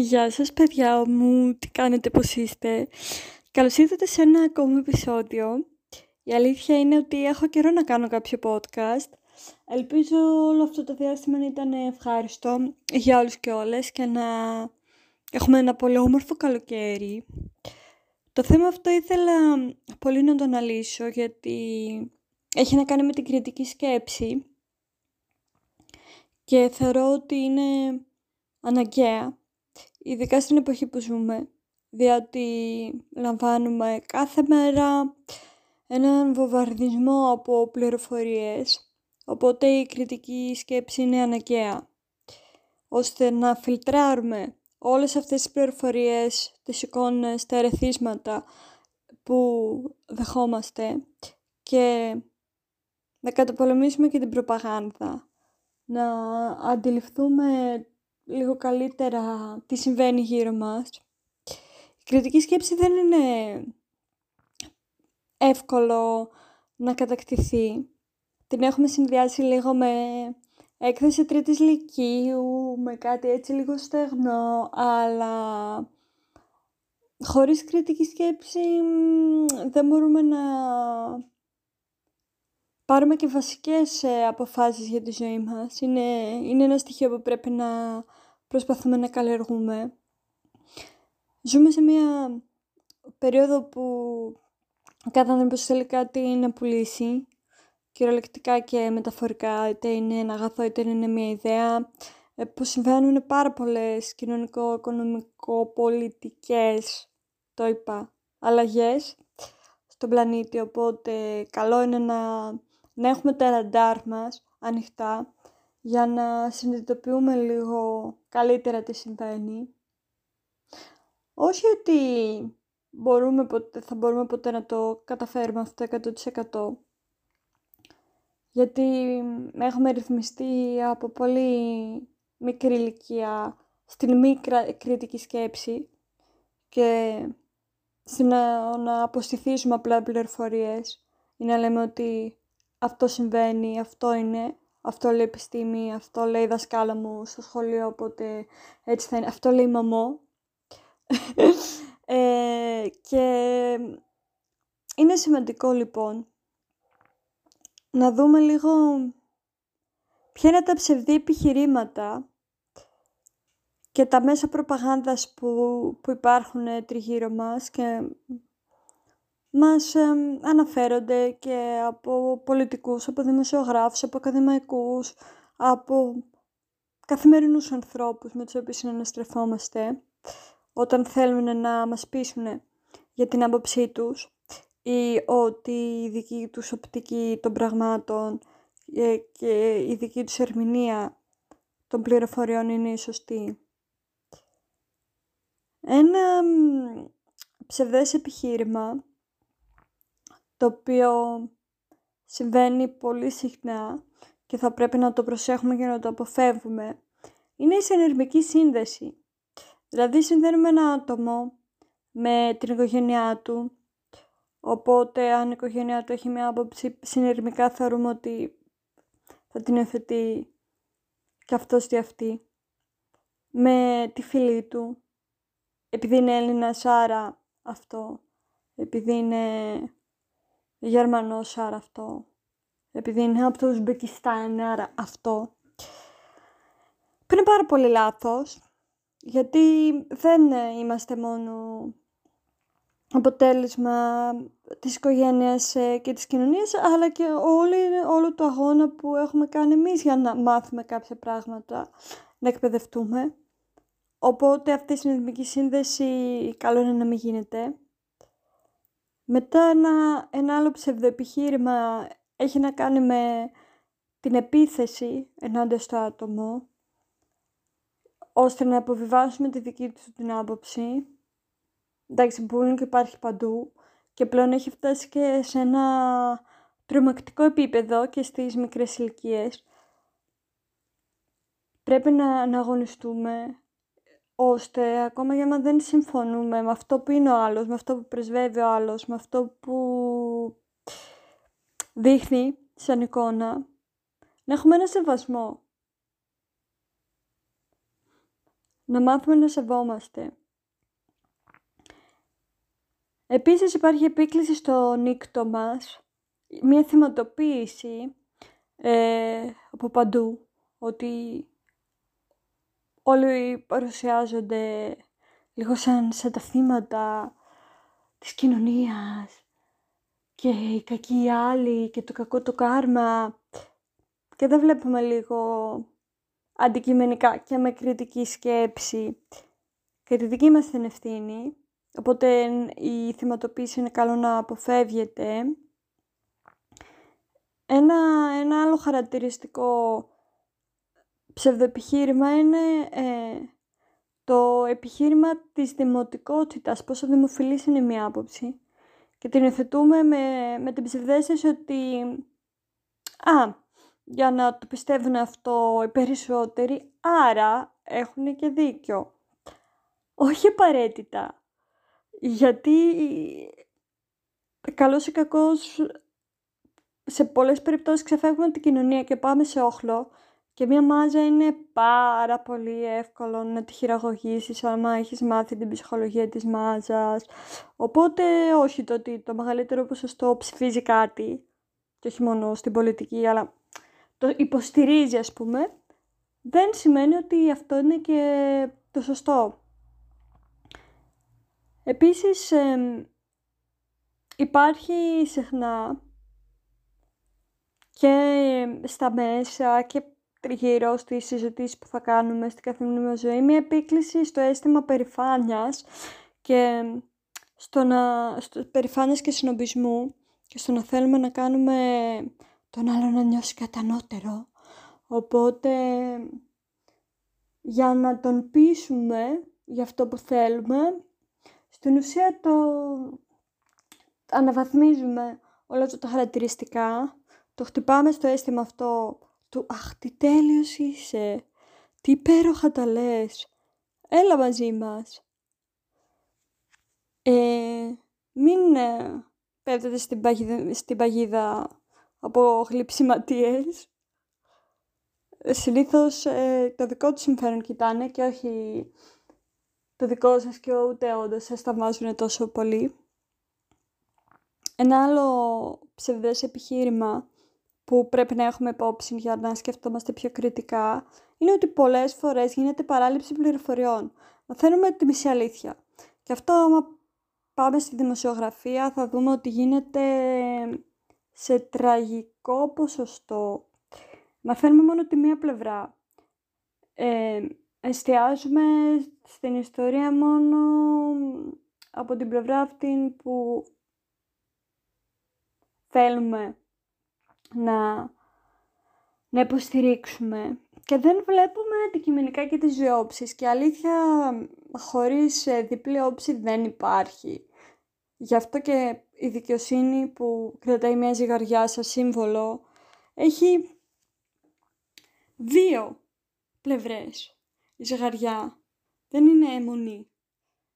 Γεια σας παιδιά μου, τι κάνετε, πώς είστε; Καλώς ήρθατε σε ένα ακόμη επεισόδιο. Η αλήθεια είναι ότι έχω καιρό να κάνω κάποιο podcast. Ελπίζω όλο αυτό το διάστημα να ήταν ευχάριστο για όλους και όλες και να έχουμε ένα πολύ όμορφο καλοκαίρι. Το θέμα αυτό ήθελα πολύ να το αναλύσω γιατί έχει να κάνει με την κριτική σκέψη και θεωρώ ότι είναι αναγκαία, ειδικά στην εποχή που ζούμε, διότι λαμβάνουμε κάθε μέρα έναν βομβαρδισμό από πληροφορίες, οπότε η κριτική σκέψη είναι αναγκαία, ώστε να φιλτράρουμε όλες αυτές τις πληροφορίες, τις εικόνες, τα ερεθίσματα που δεχόμαστε και να καταπολεμήσουμε και την προπαγάνδα, να αντιληφθούμε λίγο καλύτερα τι συμβαίνει γύρω μας. Η κριτική σκέψη δεν είναι εύκολο να κατακτηθεί. Την έχουμε συνδυάσει λίγο με έκθεση τρίτης λυκείου, με κάτι έτσι λίγο στεγνό, αλλά χωρίς κριτική σκέψη δεν μπορούμε να πάρουμε και βασικές ε, αποφάσεις για τη ζωή μας. Είναι, είναι ένα στοιχείο που πρέπει να προσπαθούμε να καλλιεργούμε. Ζούμε σε μια περίοδο που κάθε άνθρωπος θέλει κάτι να πουλήσει, κυριολεκτικά και μεταφορικά, είτε είναι ένα αγαθό είτε είναι μια ιδέα, ε, που συμβαίνουν πάρα πολλές κοινωνικό-οικονομικό-πολιτικές, το είπα, αλλαγές στον πλανήτη, οπότε καλό είναι να να έχουμε τα ραντάρ μας ανοιχτά για να συνειδητοποιούμε λίγο καλύτερα τι συμβαίνει. Όχι ότι μπορούμε θα μπορούμε ποτέ να το καταφέρουμε αυτό 100% γιατί έχουμε ρυθμιστεί από πολύ μικρή ηλικία στην μη κριτική σκέψη και στην να, να αποστηθήσουμε απλά πληροφορίες ή να λέμε ότι αυτό συμβαίνει, αυτό είναι, αυτό λέει η επιστήμη, αυτό λέει η δασκάλα μου στο σχολείο, οπότε έτσι θα είναι, αυτό λέει η μαμό. ε, και είναι σημαντικό λοιπόν να δούμε λίγο ποια είναι τα ψευδή επιχειρήματα και τα μέσα προπαγάνδας που, που υπάρχουν τριγύρω μας και μας αναφέρονται και από πολιτικούς, από δημοσιογράφους, από ακαδημαϊκούς, από καθημερινούς ανθρώπους με τους οποίους συναναστρεφόμαστε όταν θέλουν να μας πείσουν για την άποψή τους ή ότι η δική τους οπτική των πραγμάτων ε, και η δική τους ερμηνεία των πληροφοριών είναι η σωστή. Ένα ψευδές επιχείρημα το οποίο συμβαίνει πολύ συχνά και θα πρέπει να το προσέχουμε και να το αποφεύγουμε, είναι η συνειρμική σύνδεση. Δηλαδή συνδέουμε ένα άτομο με την οικογένειά του, οπότε αν η οικογένειά του έχει μια άποψη συνειρμικά θεωρούμε ότι θα την εφετεί και αυτός και αυτή. Με τη φίλη του, επειδή είναι Έλληνας άρα αυτό, επειδή είναι Γερμανός, άρα αυτό. Επειδή είναι από το Ουσμπεκιστάν, άρα αυτό. Που είναι πάρα πολύ λάθος, γιατί δεν είμαστε μόνο αποτέλεσμα της οικογένειας ε, και της κοινωνίας, αλλά και όλη, όλο το αγώνα που έχουμε κάνει εμείς για να μάθουμε κάποια πράγματα, να εκπαιδευτούμε. Οπότε αυτή η συνειδημική σύνδεση καλό είναι να μην γίνεται. Μετά ένα, ένα άλλο ψευδοεπιχείρημα έχει να κάνει με την επίθεση ενάντια στο άτομο, ώστε να αποβιβάσουμε τη δική του την άποψη. Εντάξει, bullying υπάρχει παντού και πλέον έχει φτάσει και σε ένα τρομακτικό επίπεδο και στις μικρές ηλικίες. Πρέπει να, να αγωνιστούμε ώστε ακόμα για να δεν συμφωνούμε με αυτό που είναι ο άλλος, με αυτό που πρεσβεύει ο άλλος, με αυτό που δείχνει σαν εικόνα, να έχουμε ένα σεβασμό. να μάθουμε να σεβόμαστε. Επίσης υπάρχει επίκληση στο νύκτο μας, μια θυματοποίηση ε, από παντού, ότι όλοι παρουσιάζονται λίγο σαν, σαν τα θύματα της κοινωνίας και οι κακοί άλλοι και το κακό το κάρμα και δεν βλέπουμε λίγο αντικειμενικά και με κριτική σκέψη και τη δική μας την ευθύνη. Οπότε η θυματοποίηση είναι καλό να αποφεύγεται. Ένα, ένα άλλο χαρακτηριστικό ψευδοεπιχείρημα είναι ε, το επιχείρημα της δημοτικότητας, πόσο δημοφιλής είναι μια άποψη. Και την εθετούμε με, με την ψευδέστηση ότι «Α, για να το πιστεύουν αυτό οι περισσότεροι, άρα έχουν και δίκιο». Όχι απαραίτητα. Γιατί καλός ή κακός σε πολλές περιπτώσεις ξεφεύγουμε την κοινωνία και πάμε σε όχλο και μία μάζα είναι πάρα πολύ εύκολο να τη χειραγωγήσεις άμα έχεις μάθει την ψυχολογία της μάζας. Οπότε όχι το ότι το μεγαλύτερο ποσοστό ψηφίζει κάτι και όχι μόνο στην πολιτική αλλά το υποστηρίζει ας πούμε δεν σημαίνει ότι αυτό είναι και το σωστό. Επίσης υπάρχει συχνά και στα μέσα και τριγύρω στις συζητήσεις που θα κάνουμε στην καθημερινή μας ζωή μια επίκληση στο αίσθημα περηφάνειας και στο να, στο περηφάνειας και συνομπισμού και στο να θέλουμε να κάνουμε τον άλλο να νιώσει κατανότερο. Οπότε για να τον πείσουμε για αυτό που θέλουμε, στην ουσία το αναβαθμίζουμε όλα τα χαρακτηριστικά, το χτυπάμε στο αίσθημα αυτό του «Αχ, τι τέλειος είσαι! Τι υπέροχα τα λες! Έλα μαζί μας!» ε, Μην ε, πέφτετε στην παγίδα, στην παγίδα από γλυψιματίες. Συνήθως ε, το δικό τους συμφέρον κοιτάνε και όχι το δικό σας και ούτε όντως σας θαυμάζουν τόσο πολύ. Ένα άλλο ψευδές επιχείρημα που πρέπει να έχουμε υπόψη για να σκεφτόμαστε πιο κριτικά είναι ότι πολλές φορές γίνεται παράληψη πληροφοριών. Μαθαίνουμε τη μισή αλήθεια. Και αυτό άμα πάμε στη δημοσιογραφία θα δούμε ότι γίνεται σε τραγικό ποσοστό. Μαθαίνουμε μόνο τη μία πλευρά. Ε, εστιάζουμε στην ιστορία μόνο από την πλευρά αυτή που θέλουμε να, να υποστηρίξουμε και δεν βλέπουμε αντικειμενικά και τις δύο και αλήθεια χωρίς ε, διπλή όψη δεν υπάρχει. Γι' αυτό και η δικαιοσύνη που κρατάει μια ζυγαριά σαν σύμβολο έχει δύο πλευρές η ζυγαριά. Δεν είναι αιμονή.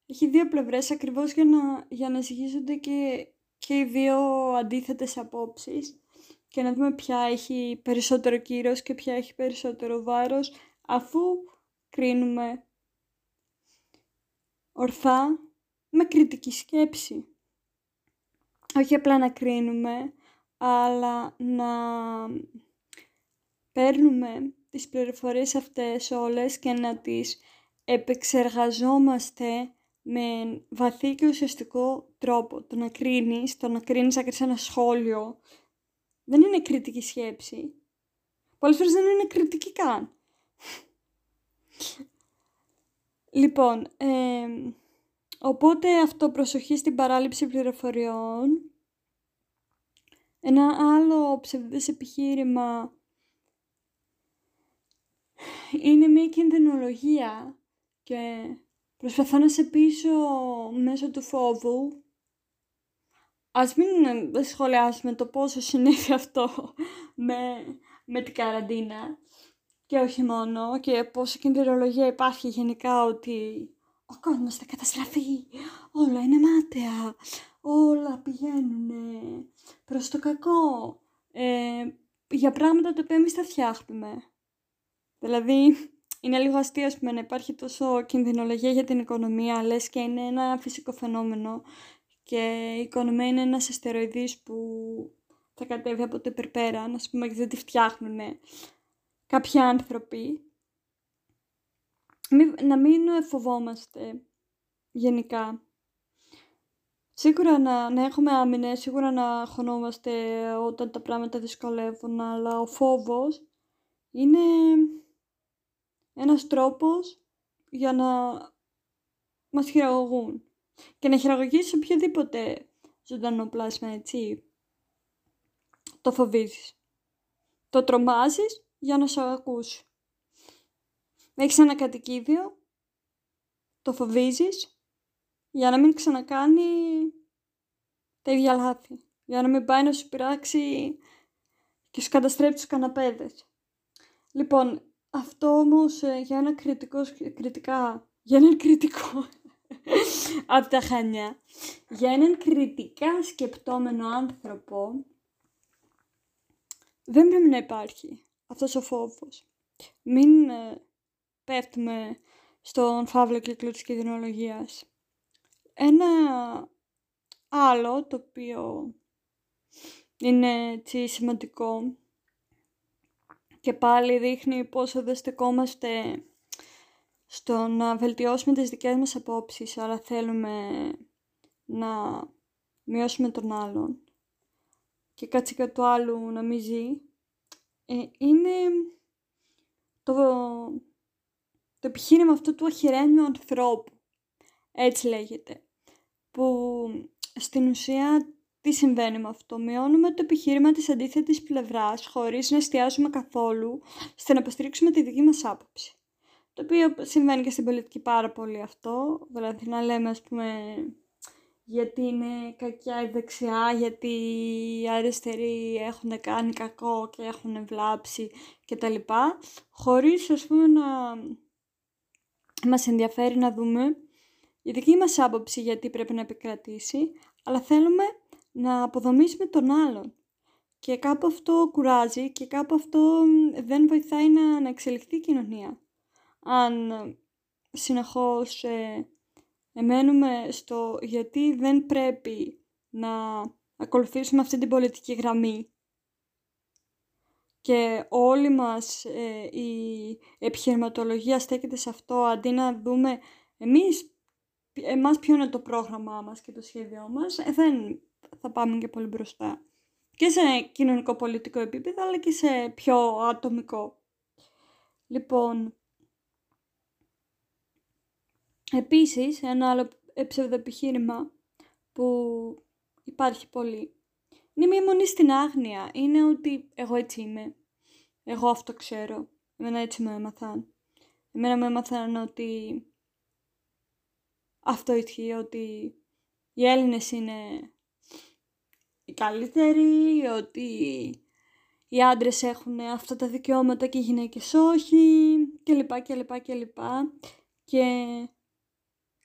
Έχει δύο πλευρές ακριβώς για να, για να και, και οι δύο αντίθετες απόψεις και να δούμε ποια έχει περισσότερο κύρος και ποια έχει περισσότερο βάρος αφού κρίνουμε ορθά με κριτική σκέψη. Όχι απλά να κρίνουμε, αλλά να παίρνουμε τις πληροφορίες αυτές όλες και να τις επεξεργαζόμαστε με βαθύ και ουσιαστικό τρόπο. Το να κρίνεις, το να κρίνεις να ένα σχόλιο, δεν είναι κριτική σκέψη. Πολλές φορές δεν είναι κριτική καν. λοιπόν, οπότε αυτό προσοχή στην παράληψη πληροφοριών. Ένα άλλο ψευδές επιχείρημα είναι μια κινδυνολογία και προσπαθώ να σε πείσω μέσω του φόβου Ας μην σχολιάσουμε το πόσο συνέβη αυτό με, με την καραντίνα. Και όχι μόνο και πόσο κινδυνολογία υπάρχει γενικά ότι ο κόσμος θα καταστραφεί, όλα είναι μάταια, όλα πηγαίνουν προς το κακό, ε, για πράγματα τα οποία εμείς τα φτιάχνουμε. Δηλαδή, είναι λίγο αστείο ας πούμε, να υπάρχει τόσο κινδυνολογία για την οικονομία, λες και είναι ένα φυσικό φαινόμενο και η οικονομία είναι ένας αστεροειδής που θα κατέβει από το υπερπέρα, να πούμε, και δεν τη φτιάχνουν κάποιοι άνθρωποι. να μην φοβόμαστε γενικά. Σίγουρα να, να έχουμε άμυνες, σίγουρα να χωνόμαστε όταν τα πράγματα δυσκολεύουν, αλλά ο φόβος είναι ένας τρόπος για να μας χειραγωγούν και να χειραγωγήσει οποιοδήποτε ζωντανό πλάσμα, έτσι. Το φοβίζεις. Το τρομάζεις για να σε ακούσει. Έχεις ένα κατοικίδιο, το φοβίζεις για να μην ξανακάνει τα ίδια λάθη. Για να μην πάει να σου πειράξει και σου καταστρέψει τους καναπέδες. Λοιπόν, αυτό όμως ε, για ένα κριτικό, κριτικά, για έναν κριτικό, από τα χανιά, για έναν κριτικά σκεπτόμενο άνθρωπο, δεν πρέπει να υπάρχει αυτός ο φόβος. Μην ε, πέφτουμε στον φαύλο κύκλο της κινδυνολογίας. Ένα άλλο το οποίο είναι έτσι σημαντικό και πάλι δείχνει πόσο δεν στεκόμαστε στο να βελτιώσουμε τις δικές μας απόψεις, αλλά θέλουμε να μειώσουμε τον άλλον και κάτσε και του άλλου να μην ζει, ε, είναι το, το επιχείρημα αυτό του αχυρένιου ανθρώπου. Έτσι λέγεται. Που στην ουσία τι συμβαίνει με αυτό; Μειώνουμε το επιχείρημα της αντίθετης πλευράς χωρίς να εστιάζουμε καθόλου στο να υποστηρίξουμε τη δική μας άποψη. Το οποίο συμβαίνει και στην πολιτική πάρα πολύ αυτό. Δηλαδή να λέμε ας πούμε γιατί είναι κακιά η δεξιά, γιατί οι αριστεροί έχουν κάνει κακό και έχουν βλάψει κτλ. Χωρίς ας πούμε να μας ενδιαφέρει να δούμε η δική μας άποψη γιατί πρέπει να επικρατήσει, αλλά θέλουμε να αποδομήσουμε τον άλλον. Και κάπου αυτό κουράζει και κάπου αυτό δεν βοηθάει να, να εξελιχθεί η κοινωνία. Αν συνεχώς ε, εμένουμε στο γιατί δεν πρέπει να ακολουθήσουμε αυτή την πολιτική γραμμή και όλη μας ε, η επιχειρηματολογία στέκεται σε αυτό αντί να δούμε εμείς εμάς ποιο είναι το πρόγραμμά μας και το σχέδιό μας, ε, δεν θα πάμε και πολύ μπροστά. Και σε κοινωνικό-πολιτικό επίπεδο, αλλά και σε πιο ατομικό. Λοιπόν, επίσης, ένα άλλο ψευδοεπιχείρημα που υπάρχει πολύ, είναι μια μονή στην άγνοια. Είναι ότι εγώ έτσι είμαι. Εγώ αυτό ξέρω. Εμένα έτσι με έμαθαν. Εμένα με έμαθαν ότι αυτό ισχύει, ότι οι Έλληνες είναι οι καλύτεροι, ότι οι άντρες έχουν αυτά τα δικαιώματα και οι γυναίκες όχι, κλπ. κλπ. κλπ. Και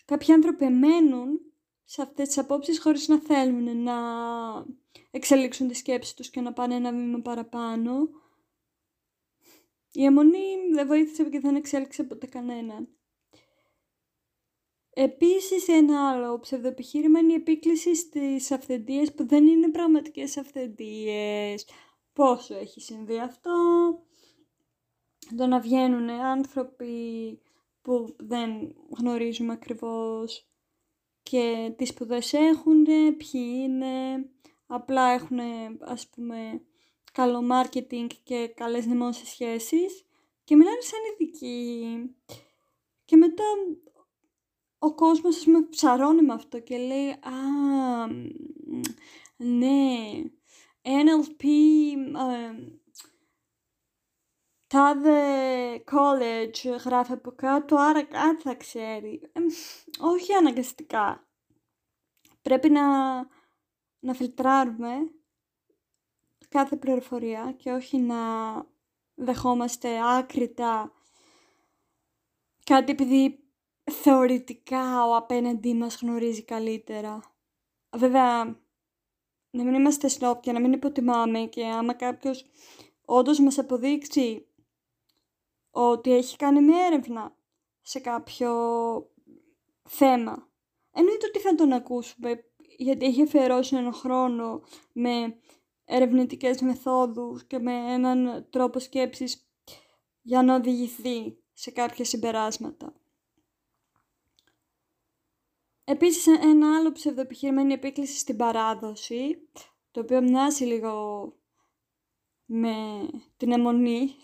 κάποιοι άνθρωποι μένουν σε αυτές τις απόψεις χωρίς να θέλουν να εξελίξουν τη σκέψη τους και να πάνε ένα βήμα παραπάνω. Η αιμονή δεν βοήθησε και δεν εξέλιξε ποτέ κανέναν. Επίσης ένα άλλο ψευδοεπιχείρημα είναι η επίκληση στις αυθεντίες που δεν είναι πραγματικές αυθεντίες. Πόσο έχει συμβεί αυτό, το να βγαίνουν άνθρωποι που δεν γνωρίζουμε ακριβώς και τις σπουδές έχουν, ποιοι είναι, απλά έχουν ας πούμε καλό marketing και καλές δημόσιες σχέσεις και μιλάνε σαν ειδικοί. Και μετά ο κόσμος ας πούμε ψαρώνει με αυτό και λέει «Α, ναι, NLP, ε, τάδε college γράφει από κάτω, άρα κάτι θα ξέρει». Ε, όχι αναγκαστικά. Πρέπει να, να φιλτράρουμε κάθε πληροφορία και όχι να δεχόμαστε άκρητα κάτι επειδή θεωρητικά ο απέναντί μας γνωρίζει καλύτερα. Βέβαια, να μην είμαστε σνόπ και να μην υποτιμάμε και άμα κάποιος όντως μας αποδείξει ότι έχει κάνει μια έρευνα σε κάποιο θέμα. Εννοείται ότι θα τον ακούσουμε, γιατί έχει αφιερώσει έναν χρόνο με ερευνητικές μεθόδους και με έναν τρόπο σκέψης για να οδηγηθεί σε κάποια συμπεράσματα. Επίσης ένα άλλο ψευδοπιχείρημα είναι η επίκληση στην παράδοση, το οποίο μοιάζει λίγο με την αιμονή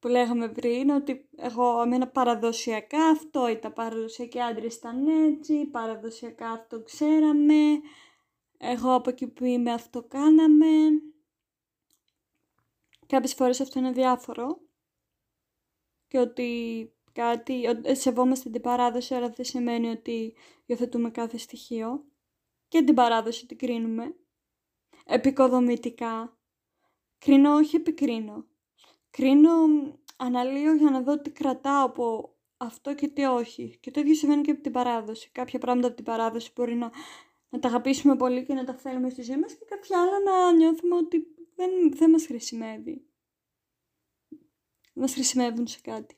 που λέγαμε πριν, ότι εγώ εμένα παραδοσιακά αυτό ήταν, παραδοσιακοί άντρες ήταν έτσι, παραδοσιακά αυτό ξέραμε, εγώ από εκεί που είμαι αυτό κάναμε. Κάποιες φορές αυτό είναι διάφορο και ότι κάτι, σεβόμαστε την παράδοση, αλλά δεν σημαίνει ότι υιοθετούμε κάθε στοιχείο και την παράδοση την κρίνουμε. Επικοδομητικά. Κρίνω, όχι επικρίνω. Κρίνω, αναλύω για να δω τι κρατάω από αυτό και τι όχι. Και το ίδιο συμβαίνει και από την παράδοση. Κάποια πράγματα από την παράδοση μπορεί να, να τα αγαπήσουμε πολύ και να τα θέλουμε στη ζωή μας και κάποια άλλα να νιώθουμε ότι δεν, δεν μας χρησιμεύει. Μας χρησιμεύουν σε κάτι.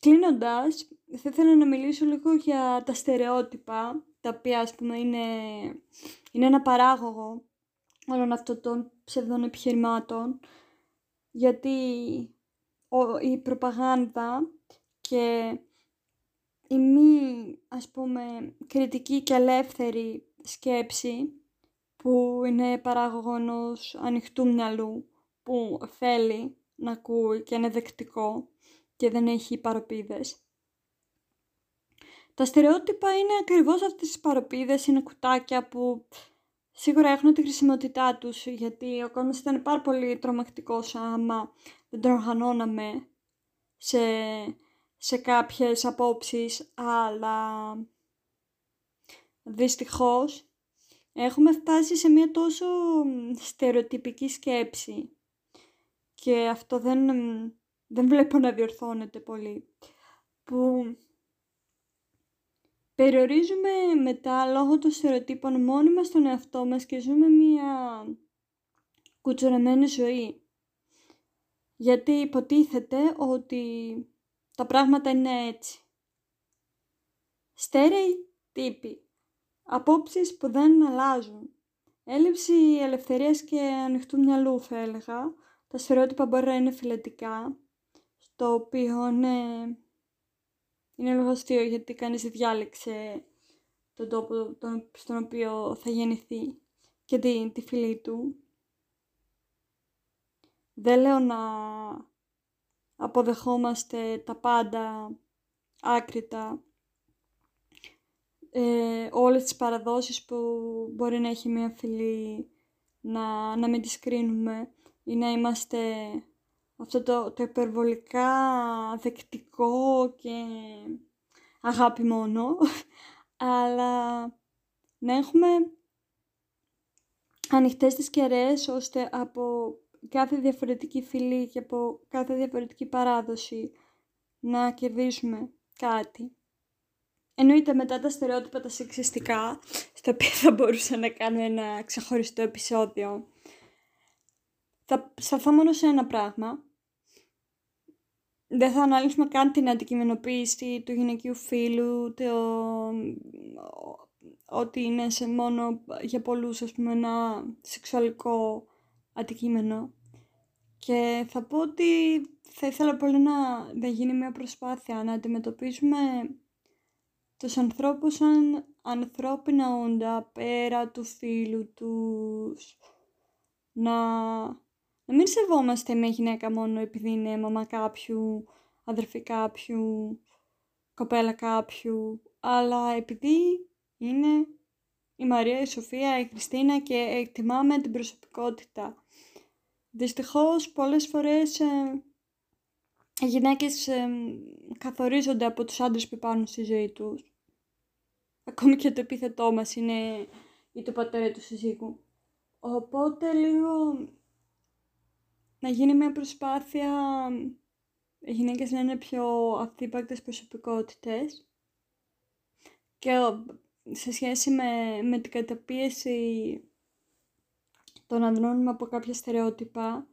Κλείνοντας, θα ήθελα να μιλήσω λίγο για τα στερεότυπα, τα οποία ας πούμε είναι, είναι ένα παράγωγο όλων αυτών των ψευδών επιχειρημάτων, γιατί η προπαγάνδα και η μη, ας πούμε, κριτική και ελεύθερη σκέψη, που είναι παράγωγος ενός ανοιχτού μυαλού, που θέλει να ακούει και είναι δεκτικό, και δεν έχει παροπίδες. Τα στερεότυπα είναι ακριβώς αυτές τις παροπίδες, είναι κουτάκια που σίγουρα έχουν τη χρησιμότητά τους, γιατί ο κόσμος ήταν πάρα πολύ τρομακτικός άμα δεν τον οργανώναμε σε, σε κάποιες απόψεις, αλλά δυστυχώς έχουμε φτάσει σε μια τόσο στερεοτυπική σκέψη και αυτό δεν δεν βλέπω να διορθώνεται πολύ, που περιορίζουμε μετά λόγω των στερεοτύπων μόνοι μας τον εαυτό μας και ζούμε μια κουτσορεμένη ζωή. Γιατί υποτίθεται ότι τα πράγματα είναι έτσι. Στέρεοι τύποι. Απόψεις που δεν αλλάζουν. Έλλειψη ελευθερίας και ανοιχτού μυαλού θα έλεγα. Τα στερεότυπα μπορεί να είναι φιλετικά το οποίο είναι, είναι λίγο αστείο γιατί κανείς δεν διάλεξε τον τόπο τον, στον οποίο θα γεννηθεί και τη, τη φίλη του. Δεν λέω να αποδεχόμαστε τα πάντα άκρητα, ε, όλες τις παραδόσεις που μπορεί να έχει μια φίλη να, να μην τις κρίνουμε ή να είμαστε αυτό το, το υπερβολικά δεκτικό και αγάπη μόνο, αλλά να έχουμε ανοιχτές τις κεραίες ώστε από κάθε διαφορετική φυλή και από κάθε διαφορετική παράδοση να κερδίσουμε κάτι. Εννοείται μετά τα στερεότυπα τα σεξιστικά, στα οποία θα μπορούσα να κάνω ένα ξεχωριστό επεισόδιο. Θα σταθώ μόνο σε ένα πράγμα, δεν θα αναλύσουμε καν την αντικειμενοποίηση του γυναικείου φίλου, το, ότι είναι σε μόνο για πολλούς ας πούμε ένα σεξουαλικό αντικείμενο. Και θα πω ότι θα ήθελα πολύ να, να γίνει μια προσπάθεια να αντιμετωπίσουμε τους ανθρώπους σαν ανθρώπινα όντα πέρα του φίλου τους. Να να μην σεβόμαστε μια γυναίκα μόνο επειδή είναι μαμά κάποιου, αδερφή κάποιου, κοπέλα κάποιου, αλλά επειδή είναι η Μαρία, η Σοφία, η Χριστίνα και εκτιμάμε την προσωπικότητα. Δυστυχώς πολλές φορές ε, οι γυναίκες ε, καθορίζονται από τους άντρες που υπάρχουν στη ζωή τους. Ακόμη και το επίθετό μας είναι ή το πατέρα του συζύγου. Οπότε λίγο να γίνει μια προσπάθεια οι γυναίκες να είναι πιο αυθύπακτες προσωπικότητες και σε σχέση με, με την καταπίεση των ανδρών από κάποια στερεότυπα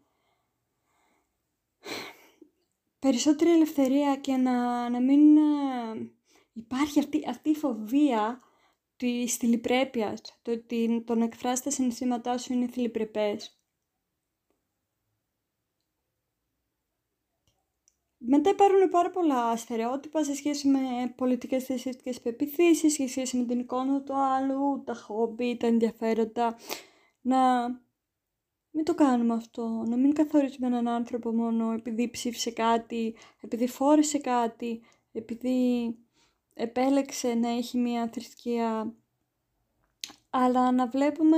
περισσότερη ελευθερία και να, να μην ε, υπάρχει αυτή, αυτή η φοβία της θηλυπρέπειας, το ότι το να εκφράσει τα συναισθήματά σου είναι θηλυπρεπές. Μετά υπάρχουν πάρα πολλά στερεότυπα σε σχέση με πολιτικές θρησκευτικές πεπιθήσεις, σε σχέση με την εικόνα του άλλου, τα χόμπι, τα ενδιαφέροντα. Να μην το κάνουμε αυτό, να μην καθορίζουμε έναν άνθρωπο μόνο επειδή ψήφισε κάτι, επειδή φόρεσε κάτι, επειδή επέλεξε να έχει μία θρησκεία, αλλά να βλέπουμε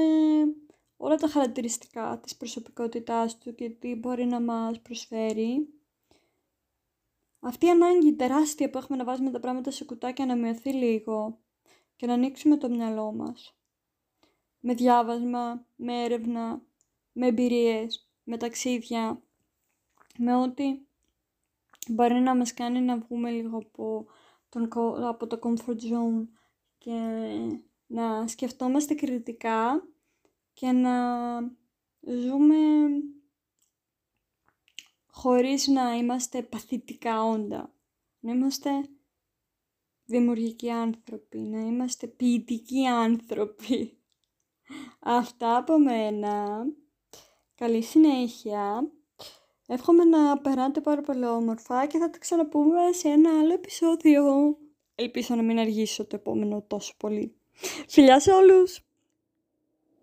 όλα τα χαρακτηριστικά της προσωπικότητάς του και τι μπορεί να μας προσφέρει αυτή η ανάγκη τεράστια που έχουμε να βάζουμε τα πράγματα σε κουτάκια να μειωθεί λίγο και να ανοίξουμε το μυαλό μας. Με διάβασμα, με έρευνα, με εμπειρίες, με ταξίδια, με ό,τι μπορεί να μας κάνει να βγούμε λίγο από, τον, από το comfort zone και να σκεφτόμαστε κριτικά και να ζούμε χωρίς να είμαστε παθητικά όντα. Να είμαστε δημιουργικοί άνθρωποι, να είμαστε ποιητικοί άνθρωποι. Αυτά από μένα. Καλή συνέχεια. Εύχομαι να περάτε πάρα πολύ όμορφα και θα τα ξαναπούμε σε ένα άλλο επεισόδιο. Ελπίζω να μην αργήσω το επόμενο τόσο πολύ. Φιλιά σε όλους!